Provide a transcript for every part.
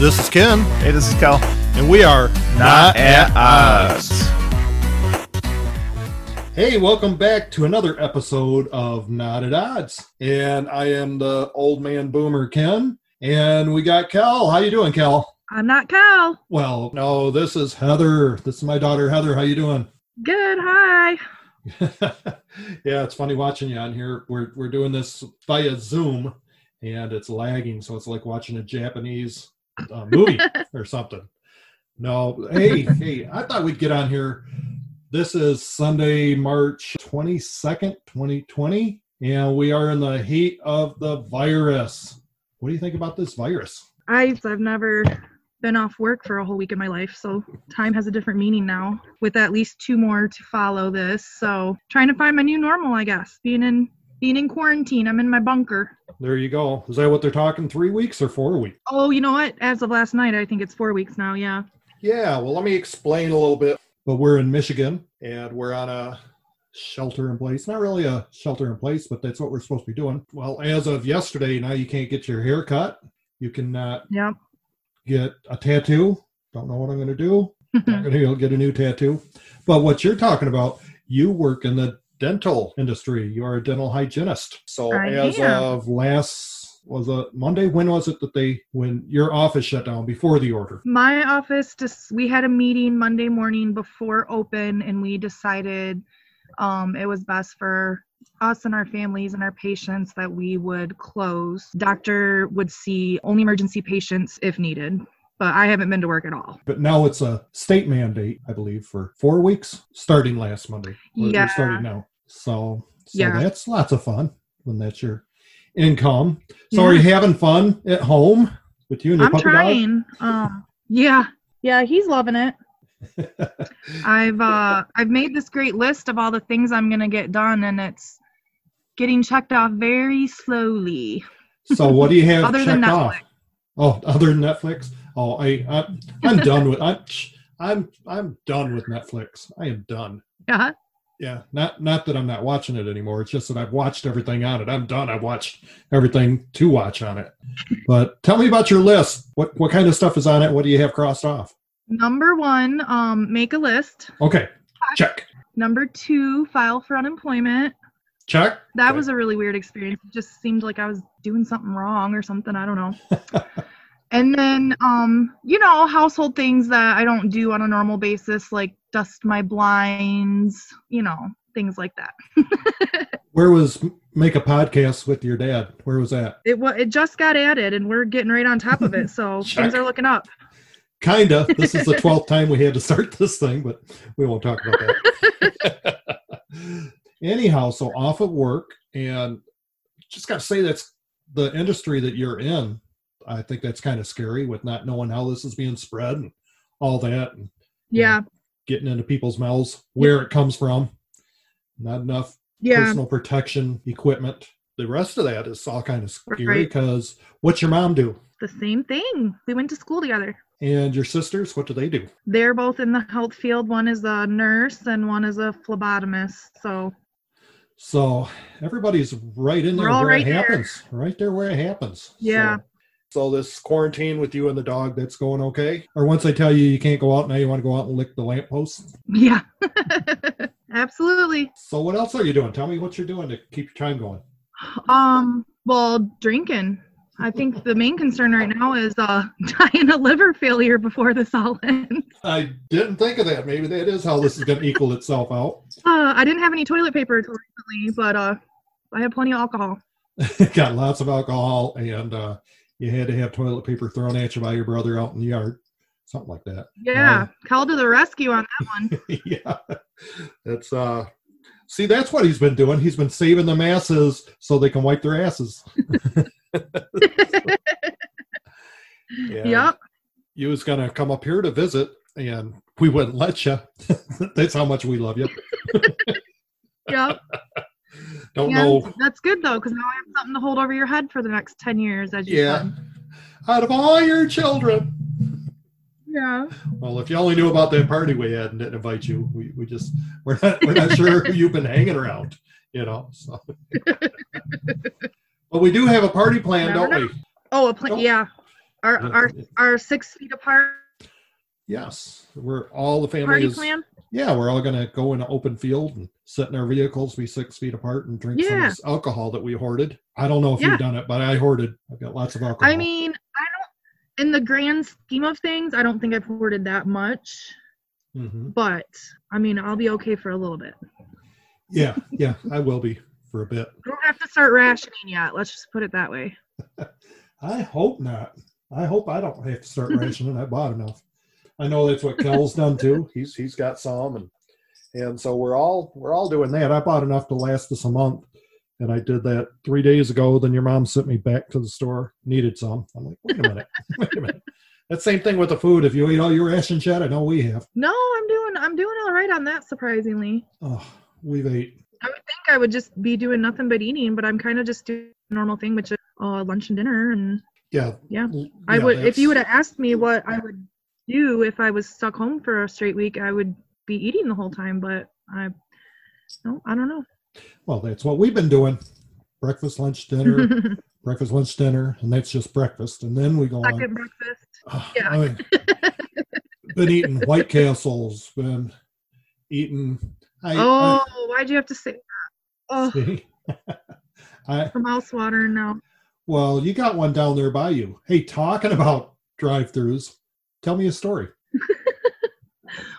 This is Ken, Hey, this is Cal. and we are Not at odds. Hey, welcome back to another episode of Not at Odds. And I am the old man boomer Ken, and we got Cal. How you doing, Cal? I'm not Cal. Well, no, this is Heather. This is my daughter Heather. How you doing? Good. Hi. yeah, it's funny watching you on here. We're we're doing this via Zoom, and it's lagging, so it's like watching a Japanese uh, movie or something. No, hey, hey, I thought we'd get on here. This is Sunday, March twenty second, twenty twenty, and we are in the heat of the virus. What do you think about this virus? I've I've never been off work for a whole week in my life, so time has a different meaning now. With at least two more to follow this, so trying to find my new normal, I guess. Being in being in quarantine, I'm in my bunker. There you go. Is that what they're talking? Three weeks or four weeks? Oh, you know what? As of last night, I think it's four weeks now. Yeah. Yeah, well, let me explain a little bit. But we're in Michigan and we're on a shelter in place. Not really a shelter in place, but that's what we're supposed to be doing. Well, as of yesterday, now you can't get your hair cut. You cannot Yep. get a tattoo. Don't know what I'm going to do. Not going to get a new tattoo. But what you're talking about, you work in the dental industry. You are a dental hygienist. So I as am. of last was it Monday? When was it that they when your office shut down before the order? My office just we had a meeting Monday morning before open and we decided um, it was best for us and our families and our patients that we would close. Doctor would see only emergency patients if needed, but I haven't been to work at all. But now it's a state mandate, I believe, for four weeks, starting last Monday. Yeah. starting now. So, so Yeah. that's lots of fun when that's your income. So, Yeah. are you having fun at home with you and your puppy? I'm trying. Um, yeah, yeah, he's loving it. I've uh, I've made this great list of all the things I'm gonna get done, and it's getting checked off very slowly. so, what do you have Other checked than off? Netflix. Oh, other than Netflix? Oh, I, I I'm done with I'm I'm I'm done with Netflix. I am done. Yeah. Yeah, not not that I'm not watching it anymore. It's just that I've watched everything on it. I'm done. I've watched everything to watch on it. But tell me about your list. What what kind of stuff is on it? What do you have crossed off? Number one, um, make a list. Okay, check, Number two, file for unemployment. check. That Okay. was a really weird experience. It just seemed like I was doing something wrong or something. I don't know. and then, um, you know, household things that I don't do on a normal basis, like dust my blinds, you know, things like that. Where was make a podcast with your dad? Where was that? It it just got added, and we're getting right on top of it. So things are looking up. Kinda. This is the twelfth time we had to start this thing, but we won't talk about that. Anyhow, so off of work, and just got to say that's the industry that you're in. I think that's kind of scary with not knowing how this is being spread and all that, and Yeah, getting into people's mouths, where it comes from. Not enough yeah. personal protection equipment. The rest of that is all kind of scary Right. because what's your mom do? The same thing. We went to school together. And your sisters, what do they do? They're both in the health field. One is a nurse and one is a phlebotomist. So So everybody's right in there where right it there. happens. Right there where it happens. Yeah. So, so this quarantine with you and the dog, that's going okay? Or once I tell you you can't go out, now you want to go out and lick the lamppost? yeah, absolutely. So what else are you doing? Tell me what you're doing to keep your time going. Um, well, drinking. I think the main concern right now is uh dying of liver failure before this all ends. I didn't think of that. Maybe that is how this is going to equal itself out. Uh, I didn't have any toilet paper until recently, but uh, I have plenty of alcohol. Got lots of alcohol, and uh, you had to have toilet paper thrown at you by your brother out in the yard. Something like that. Yeah, call to the rescue on that one. yeah. That's uh see that's what he's been doing. He's been saving the masses so they can wipe their asses. Yeah. Yep. You was gonna come up here to visit and we wouldn't let you. that's how much we love you. Yep. Don't Yeah, know. That's good though, because now I have something to hold over your head for the next ten years, as you Yeah. said. Out of all your children. Yeah. Well, if you only knew about that party we had and didn't invite you, we, we just we're not we're not sure who you've been hanging around, you know. So but we do have a party plan, don't we? Oh, a plan. Yeah. Are it- are six feet apart yes, we're all the family party families. plan? Yeah, we're all gonna go in an open field and sit in our vehicles, be six feet apart, and drink some of this alcohol that we hoarded. I don't know if Yeah. you've done it, but I hoarded. I've got lots of alcohol. I mean, I don't. In the grand scheme of things, I don't think I've hoarded that much. Mhm. But I mean, I'll be okay for a little bit. yeah, yeah, I will be for a bit. I don't have to start rationing yet. Let's just put it that way. I hope not. I hope I don't have to start rationing. I bought enough. I know that's what Kel's done too. He's he's got some, and and so we're all we're all doing that. I bought enough to last us a month, and I did that three days ago. Then your mom sent me back to the store. Needed some. I'm like, wait a minute, wait a minute. That same thing with the food. If you eat all your ration, Chad, I know we have. No, I'm doing. I'm doing all right on that. Surprisingly, Oh, we've ate. I would think I would just be doing nothing but eating, but I'm kind of just doing normal thing, which is uh, lunch and dinner. And Yeah, Yeah. l- I yeah, would, if you would have asked me what I would do if I was stuck home for a straight week, I would be eating the whole time. But I, no, I don't know. Well, that's what we've been doing. Breakfast, lunch, dinner, breakfast, lunch, dinner, and that's just breakfast. And then we go on. Second breakfast. Oh, Yeah. I mean, been eating White Castles, been eating. I, oh, why'd you have to say that? Oh, I? I her mouth's watering now. well, you got one down there by you. Hey, talking about drive-throughs, tell me a story.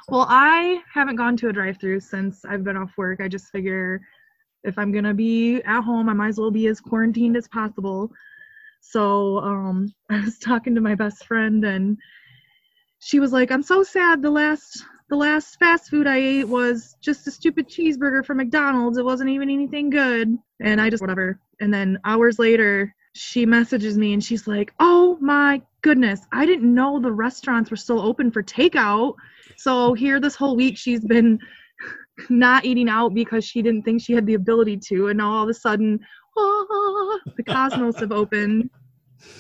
Well, I haven't gone to a drive-through since I've been off work. I just figure if I'm gonna be at home, I might as well be as quarantined as possible. So um, I was talking to my best friend, and she was like, "I'm so sad. The last the last fast food I ate was just a stupid cheeseburger from McDonald's. It wasn't even anything good." And I just whatever. And then hours later, she messages me and she's like, "Oh my goodness, I didn't know the restaurants were still open for takeout." So here this whole week she's been not eating out because she didn't think she had the ability to, and now all of a sudden, ah, the cosmos have opened,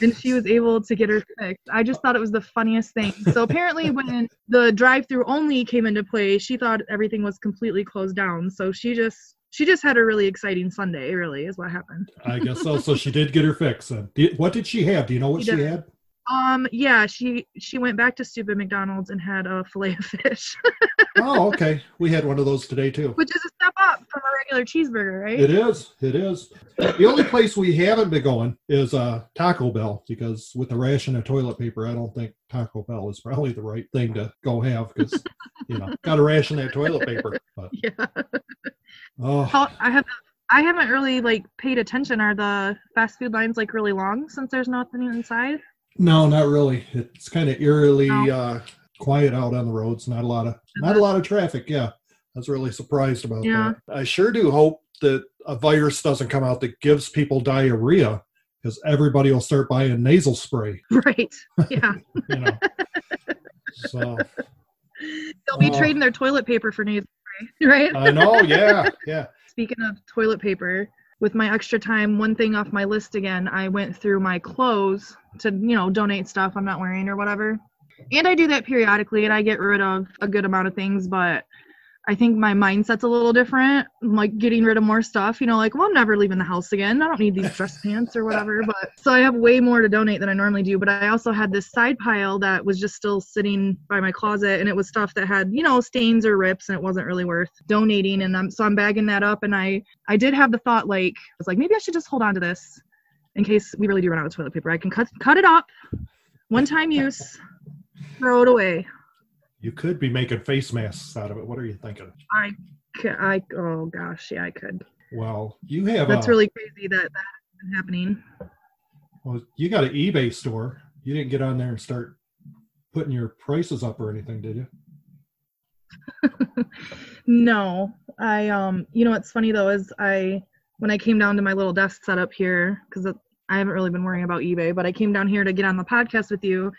and she was able to get her fixed. I just thought it was the funniest thing. So apparently, when the drive-through only came into play, she thought everything was completely closed down. So she just she just had a really exciting Sunday. Really, is what happened. I guess so. So she did get her fix. Then. What did she have? Do you know what She she had? Um, yeah, she she went back to stupid McDonald's and had a fillet of fish, Oh, okay. We had one of those today too. which is a step up from a regular cheeseburger, right? It is. It is. The only place we haven't been going is uh, Taco Bell because with the ration of toilet paper, I don't think Taco Bell is probably the right thing to go have because you know got to ration that toilet paper. But Yeah. oh, I have I haven't really like paid attention. Are the fast food lines like really long since there's nothing inside? No, not really. It's kind of eerily No. uh, quiet out on the roads. Not a lot of not a lot of traffic. Yeah, I was really surprised about Yeah. that. I sure do hope that a virus doesn't come out that gives people diarrhea because everybody will start buying nasal spray. Right. Yeah. You know. so. They'll be Oh. trading their toilet paper for nasal spray, right? I know, yeah, yeah. Speaking of toilet paper, with my extra time, one thing off my list again, I went through my clothes to, you know, donate stuff I'm not wearing or whatever. And I do that periodically and I get rid of a good amount of things, but I think my mindset's a little different. I'm like getting rid of more stuff, you know, like, well, I'm never leaving the house again. I don't need these dress pants or whatever. But so I have way more to donate than I normally do. But I also had this side pile that was just still sitting by my closet and it was stuff that had, you know, stains or rips and it wasn't really worth donating. And I'm, so I'm bagging that up. And I, I did have the thought like, I was like, maybe I should just hold on to this in case we really do run out of toilet paper. I can cut, cut it up, one time use, throw it away. You could be making face masks out of it. What are you thinking? I, I, oh gosh, yeah, I could. Well, you have That's a, really crazy that that has been happening. well, you got an eBay store. You didn't get on there and start putting your prices up or anything, did you? no, I um, you know what's funny though is I when I came down to my little desk setup here because I haven't really been worrying about eBay, but I came down here to get on the podcast with you,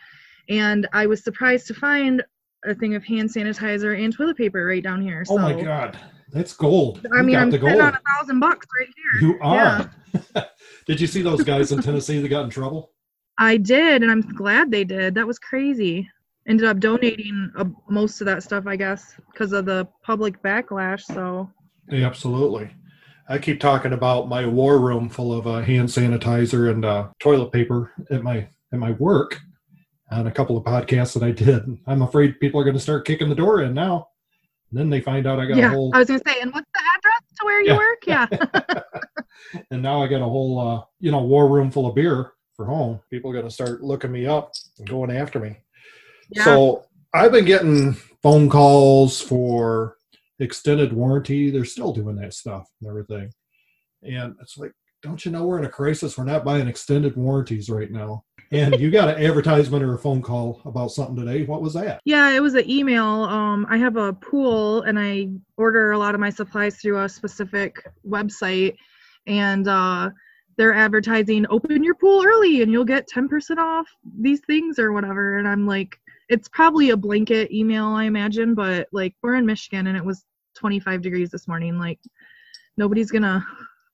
and I was surprised to find a thing of hand sanitizer and toilet paper right down here. So, oh my God, that's gold. I You mean, got I'm the spending gold. on a thousand bucks right here. You are. did you see those guys in Tennessee that got in trouble? I did, and I'm glad they did. That was crazy. Ended up donating uh, most of that stuff, I guess, because of the public backlash. So, Yeah, absolutely. I keep talking about my war room full of uh, hand sanitizer and uh, toilet paper at my at my work. On a couple of podcasts that I did. I'm afraid people are going to start kicking the door in now. And then they find out I got a whole, I was gonna say, and what's the address to where you Yeah. work? Yeah. and now I got a whole, uh, you know, war room full of beer for home. People are going to start looking me up and going after me. yeah. So I've been getting phone calls for extended warranty. They're still doing that stuff and everything. And it's like, don't you know we're in a crisis? We're not buying extended warranties right now. And you got an advertisement or a phone call about something today. What was that? Yeah, it was an email. Um, I have a pool and I order a lot of my supplies through a specific website, and uh, they're advertising open your pool early and you'll get 10% off these things or whatever. And I'm like, it's probably a blanket email, I imagine, but like we're in Michigan and it was 25 degrees this morning. Like nobody's gonna.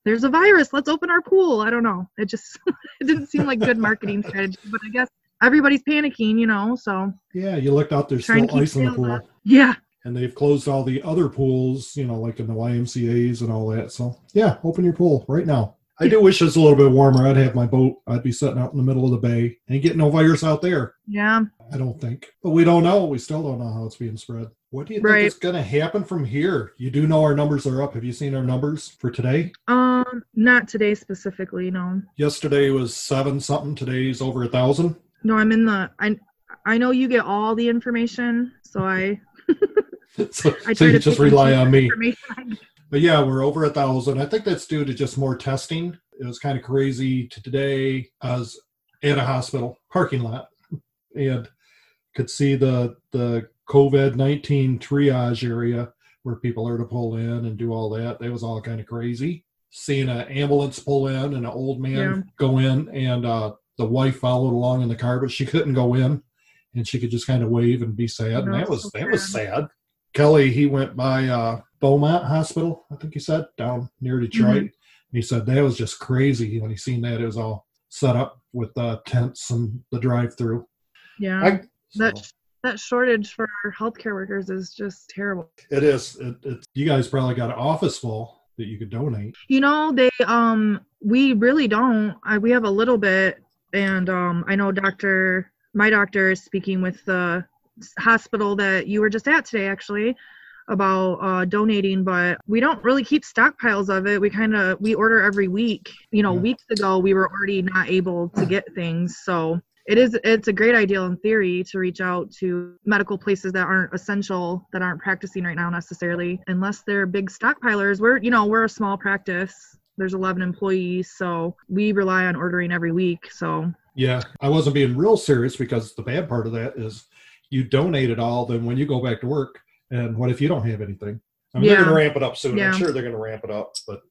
There's a virus. Let's open our pool. I don't know. It just it didn't seem like good marketing strategy, but I guess everybody's panicking, you know. So Yeah, you looked out, there's still ice in the pool. up. yeah, And they've closed all the other pools, you know, like in the YMCA's and all that. So, yeah, open your pool right now. I do wish it was a little bit warmer. I'd have my boat. I'd be sitting out in the middle of the bay and get no virus out there. yeah. I don't think. But we don't know. We still don't know how it's being spread. What do you think Right. is going to happen from here? You do know our numbers are up. Have you seen our numbers for today? Um, Um, not today specifically. No, Yesterday was seven something. Today's over a thousand. no. I'm in the. I I know you get all the information, so I so I so you just rely on me. information I get. But yeah, we're over a thousand. I think that's due to just more testing. It was kind of crazy to today. I was at a hospital parking lot and could see the the COVID nineteen triage area where people are to pull in and do all that. That was all kind of crazy. Seeing an ambulance pull in and an old man Yeah. go in, and uh, the wife followed along in the car, but she couldn't go in, and she could just kind of wave and be sad. And that was so that was sad. Kelly, he went by uh, Beaumont Hospital, I think he said, down near Detroit. Mm-hmm. And he said that was just crazy when he seen that. It was all set up with uh, tents and the drive-through. Yeah, I, that so, that shortage for healthcare workers is just terrible. it is. It, it's you guys probably got an office full that you could donate. You know, they um we really don't. I, we have a little bit, and um I know doctor my doctor is speaking with the hospital that you were just at today actually about uh donating but we don't really keep stockpiles of it we kind of we order every week you know Yeah. weeks ago we were already not able to get things so it is it's a great idea in theory to reach out to medical places that aren't essential that aren't practicing right now necessarily unless they're big stockpilers we're you know we're a small practice there's 11 employees so we rely on ordering every week so Yeah, I wasn't being real serious because the bad part of that is you donate it all. Then when you go back to work, and what if you don't have anything? I mean, they're going to ramp it up soon. Yeah. I'm sure they're going to ramp it up, but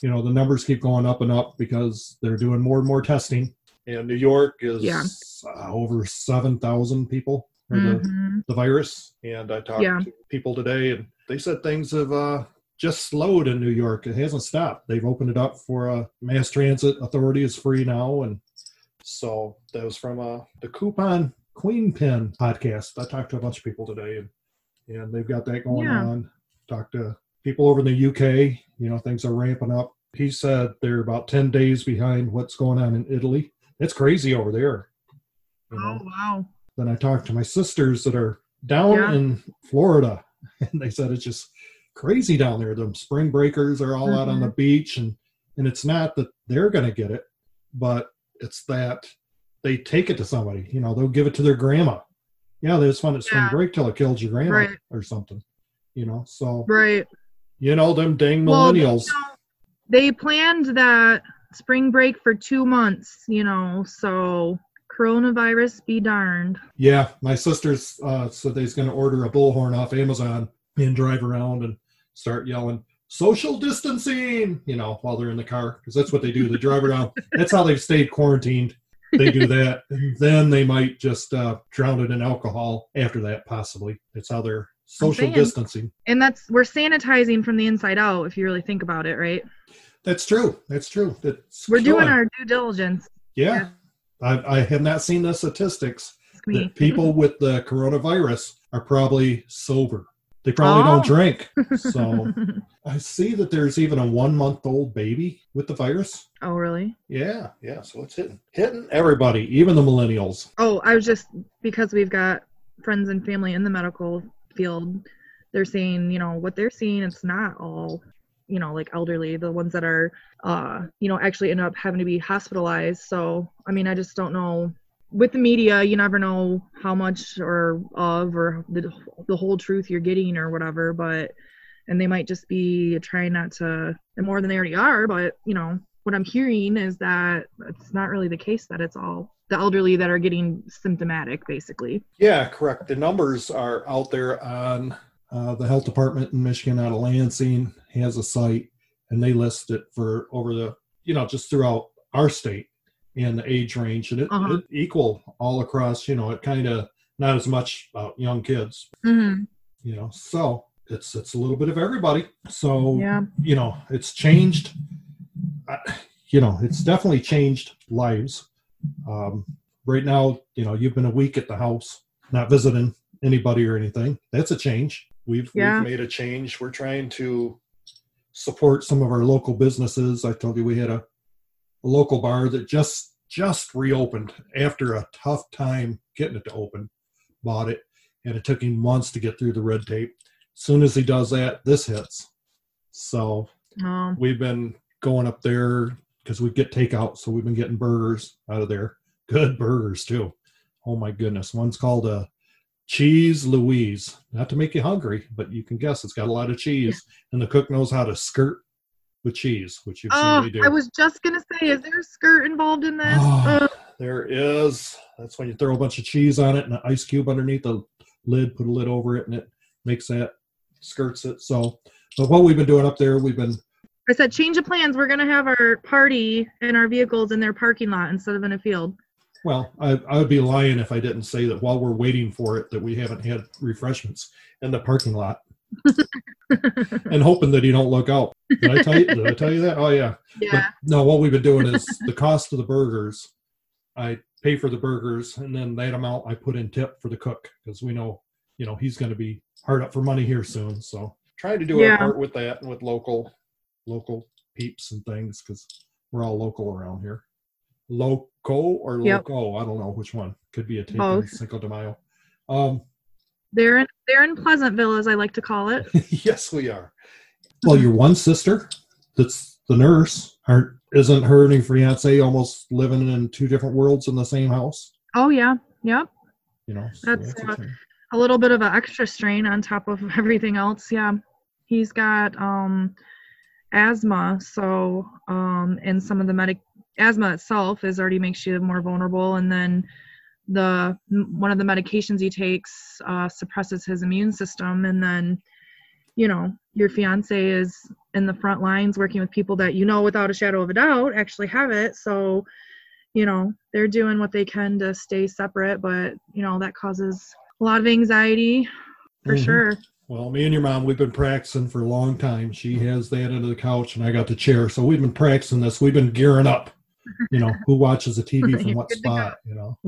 you know the numbers keep going up and up because they're doing more and more testing. And New York is Yeah. uh, over seven thousand people for the, mhm. the virus. And I talked Yeah. to people today, and they said things have uh, just slowed in New York. It hasn't stopped. They've opened it up for uh, mass transit authority is free now, and so that was from uh, the Coupon Queen Pin podcast. I talked to a bunch of people today, and and they've got that going Yeah. on. Talked to people over in the UK. You know, things are ramping up. He said they're about ten days behind what's going on in Italy. It's crazy over there. You know? oh wow Then I talked to my sisters that are down Yeah. in Florida, and they said it's just crazy down there. The spring breakers are all out on Mm-hmm. the beach, and and it's not that they're going to get it, but it's that they take it to somebody. You know, they'll give it to their grandma. Yeah, they just fun at spring Yeah. break till it kills your grandma Right. or something. You know, so right you know them dang Well, they millennials. don't- they planned that spring break for two months, you know, so coronavirus be darned. Yeah, my sisters uh, said they's going to order a bullhorn off Amazon and drive around and start yelling social distancing, you know, while they're in the car because that's what they do. They drive around. That's how they've stayed quarantined. They do that, and then they might just uh, drown it in alcohol after that. Possibly, that's how they're social distancing. And that's we're sanitizing from the inside out if you really think about it, right? That's true. That's true. That's We're doing our due diligence. yeah. I, I have not seen the statistics that people with the coronavirus are probably sober. they probably Oh. don't drink. So I see that there's even a one month old baby with the virus. oh, really? Yeah, yeah. So it's hitting hitting everybody, even the millennials. Oh, I was just because we've got friends and family in the medical field. They're saying, you know, what they're seeing. It's not all, you know, like elderly. The ones that are, uh, you know, actually end up having to be hospitalized. So, I mean, I just don't know. With the media, you never know how much or of or the the whole truth you're getting or whatever. But and they might just be trying not to and more than they already are. But you know, what I'm hearing is that it's not really the case that it's all the elderly that are getting symptomatic, basically. Yeah, correct. The numbers are out there on uh, the health department in Michigan out of Lansing has a site, and they list it for over the you know just throughout our state and the age range, and it, Uh-huh. it equal all across. You know, it kind of not as much about young kids. Mm-hmm. You know, so it's it's a little bit of everybody. So Yeah. you know, it's changed. I, you know, it's definitely changed lives. Um, right now, you know, you've been a week at the house, not visiting anybody or anything. That's a change. We've, Yeah. we've made a change. We're trying to support some of our local businesses. I told you we had a, a local bar that just just reopened after a tough time getting it to open. Bought it, and it took him months to get through the red tape. As soon as he does that, this hits. So Um, we've been going up there because we get takeout, so we've been getting burgers out of there. Good burgers too. Oh my goodness! One's called a cheese Louise. Not to make you hungry, but you can guess it's got a lot of cheese, and the cook knows how to skirt with cheese, which you've seen oh, me do. I was just gonna say, is there a skirt involved in this? Oh, Uh, there is. That's when you throw a bunch of cheese on it and an ice cube underneath the lid, put a lid over it, and it makes that skirts it. So, but what we've been doing up there, we've been I said, change of plans. We're gonna have our party and our vehicles in their parking lot instead of in a field. Well. I, I would be lying if I didn't say that while we're waiting for it, that we haven't had refreshments in the parking lot, and hoping that you don't look out. Did I tell you? did I tell you that? Oh yeah. But Yeah. no, what we've been doing is the cost of the burgers. I pay for the burgers, and then that amount I put in tip for the cook because we know, you know, he's going to be hard up for money here soon. So trying to do Yeah. our part with that and with local, local peeps and things because we're all local around here. Loco or Yep. loco? I don't know which one. Could be a take Both. Cinco de Mayo. Um, They're in they're in Pleasantville, as I like to call it. yes, we are. Well, your one sister, that's the nurse, aren't isn't her and her fiance almost living in two different worlds in the same house? Oh yeah, yep. You know, so That's, a uh. A little bit of an extra strain on top of everything else. Yeah, he's got um asthma, so um and some of the medic asthma itself is already makes you more vulnerable, and then the one of the medications he takes uh, suppresses his immune system, and then you know your fiance is in the front lines working with people that you know without a shadow of a doubt actually have it so you know they're doing what they can to stay separate but you know that causes a lot of anxiety for Mhm. sure Well, me and your mom, we've been practicing for a long time. She has that under the couch, and I got the chair. So we've been practicing this. We've been gearing up. You know, who watches the TV from what good to go. spot? You know.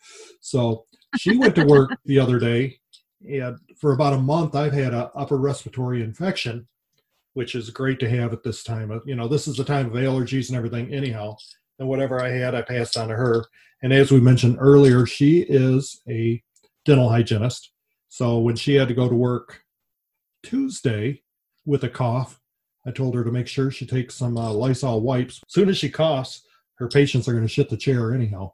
so she went to work the other day, and for about a month, I've had a upper respiratory infection, which is great to have at this time. of You know, this is the time of allergies and everything. Anyhow, and whatever I had, I passed on to her. And as we mentioned earlier, she is a dental hygienist. So when she had to go to work Tuesday with a cough, I told her to make sure she takes some uh, Lysol wipes. As soon as she coughs, her patients are going to shit the chair anyhow.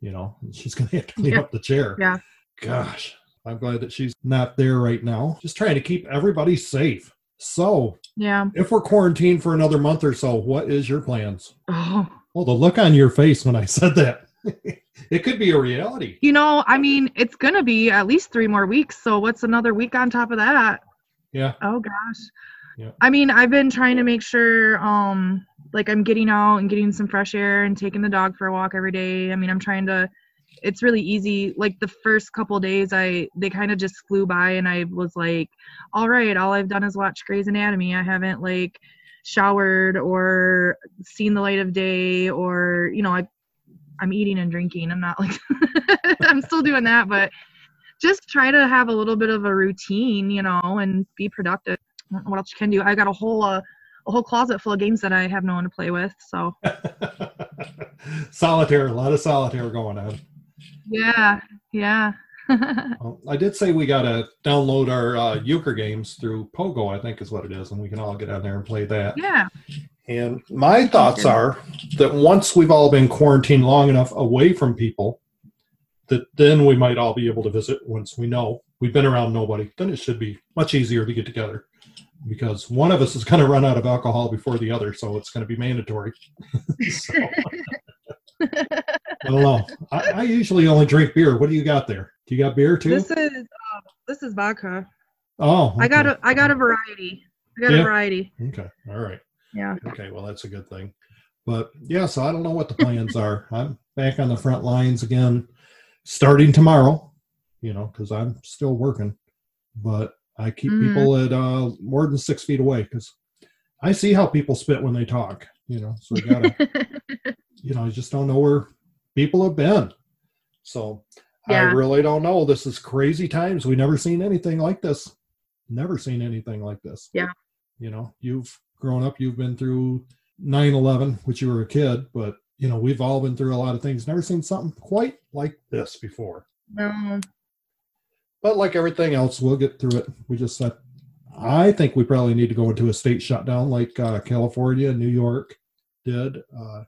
You know, she's going to have to clean Yeah. up the chair. Yeah. Gosh, I'm glad that she's not there right now. Just trying to keep everybody safe. So, yeah if we're quarantined for another month or so, what is your plans? oh Well, the look on your face when I said that, it could be a reality. you know i mean it's gonna be at least three more weeks so what's another week on top of that Yeah. Oh gosh. Yeah. I mean, I've been trying to make sure um like I'm getting out and getting some fresh air and taking the dog for a walk every day. I mean, I'm trying to it's really easy. Like the first couple days I they kind of just flew by and I was like, "All right, all I've done is watch Grey's Anatomy. I haven't like showered or seen the light of day or, you know, I I'm eating and drinking. I'm not like I'm still doing that, but just try to have a little bit of a routine, you know, and be productive. What else you can do. I got a whole uh, a whole closet full of games that I have no one to play with. So solitaire, a lot of solitaire going on. yeah, yeah. Well, I did say we got to download our uh, euchre games through Pogo, I think is what it is, and we can all get on there and play that. yeah. And my thoughts are that once we've all been quarantined long enough away from people, that then we might all be able to visit once we know we've been around nobody. Then it should be much easier to get together because one of us is going to run out of alcohol before the other, so it's going to be mandatory. So, I don't know. I, I usually only drink beer. What do you got there? Do you got beer too? This is uh, this is vodka. oh, I got a I got a variety. I got Yeah. a variety. Okay, all right. Yeah. Okay, well, that's a good thing. But yeah, so I don't know what the plans are. I'm back on the front lines again, starting tomorrow, you know, because I'm still working. But I keep Mhm. people at uh, more than six feet away because I see how people spit when they talk, you know, so you gotta, you know, I just don't know where people have been. So I really don't know. This is crazy times. We never seen anything like this. Never seen anything like this. Yeah. You know, you've grown up, you've been through 9 11, which you were a kid, but, you know, we've all been through a lot of things. Never seen something quite like this before. no. But like everything else, we'll get through it. We just said, I think we probably need to go into a state shutdown like uh, California, New York did. Uh,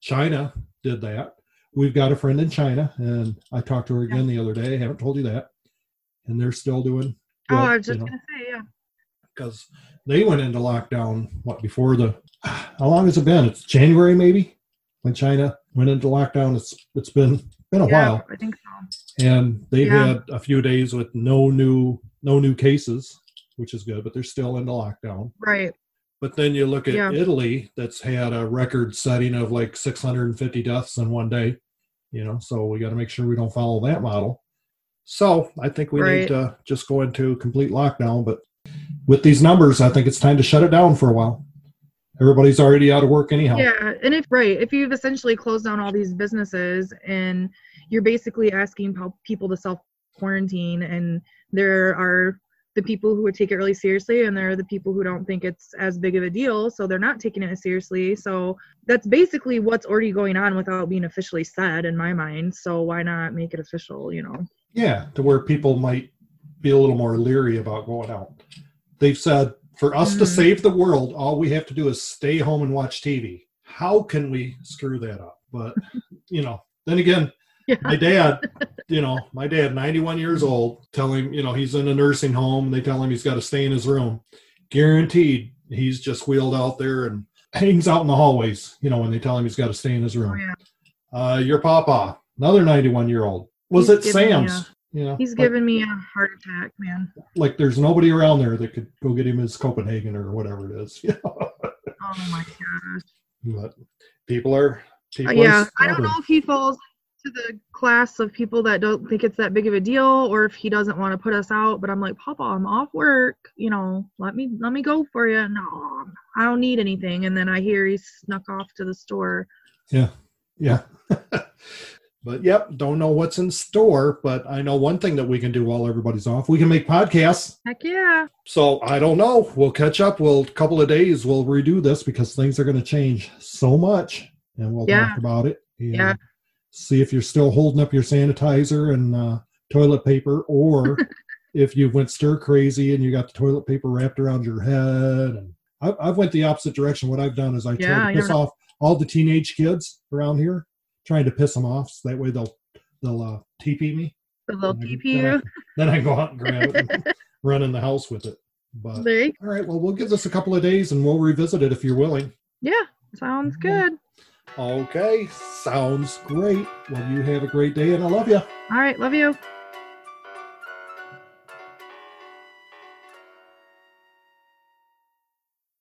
China did that. We've got a friend in China, and I talked to her again the other day. I haven't told you that. And they're still doing Oh, I was you just know, gonna say yeah. because they went into lockdown, what, before the, how long has it been? It's January maybe when China went into lockdown. It's It's been, been a yeah, while I think so. and they've Yeah. had a few days with no new no new cases which is good but they're still in the lockdown Right. but then you look at Yeah. italy that's had a record setting of like 650 deaths in one day you know so we got to make sure we don't follow that model so i think we Right. need to just go into complete lockdown but with these numbers i think it's time to shut it down for a while everybody's already out of work anyhow Yeah, and if right, if you've essentially closed down all these businesses and you're basically asking people to self quarantine, and there are the people who would take it really seriously, and there are the people who don't think it's as big of a deal, so they're not taking it as seriously. So that's basically what's already going on without being officially said in my mind. So why not make it official? You know? Yeah, to where people might be a little more leery about going out. They've said for us to Mhm. save the world, all we have to do is stay home and watch TV. How can we screw that up? But you know, then again, Yeah. my dad, you know, my dad, 91 years old, tell him, you know, he's in a nursing home. They tell him he's got to stay in his room. Guaranteed, he's just wheeled out there and hangs out in the hallways. You know, when they tell him he's got to stay in his Oh room. yeah. Uh, your papa, another 91 year old, was He's at giving me Sam's. You know, He's like- giving me a heart attack, man. like there's nobody around there that could go get him his Copenhagen or whatever it is. Oh my gosh. but people are Uh, yeah, are I don't know if he falls to the class of people that don't think it's that big of a deal, or if he doesn't want to put us out. But I'm like, Papa, I'm off work. You know, let me let me go for you. No, I don't need anything. And then I hear he snuck off to the store. Yeah yeah. but yep, don't know what's in store. But I know one thing that we can do while everybody's off. We can make podcasts. Heck yeah. So I don't know. We'll catch up. We'll couple of days. We'll redo this because things are going to change so much, and we'll Yeah. talk about it. And Yeah. See if you're still holding up your sanitizer and uh, toilet paper, or if you went stir crazy and you got the toilet paper wrapped around your head. And I've, I've went the opposite direction. What I've done is I try to piss off all the teenage kids around here, trying to piss them off. So that way they'll they'll uh, TP me. The little And I- TP then I- you. Then I go out and grab it and run in the house with it. But you- all right, well, we'll give this a couple of days and we'll revisit it if you're willing. Yeah, sounds good. Okay, sounds great. Well, you have a great day and I love you. All right, love you.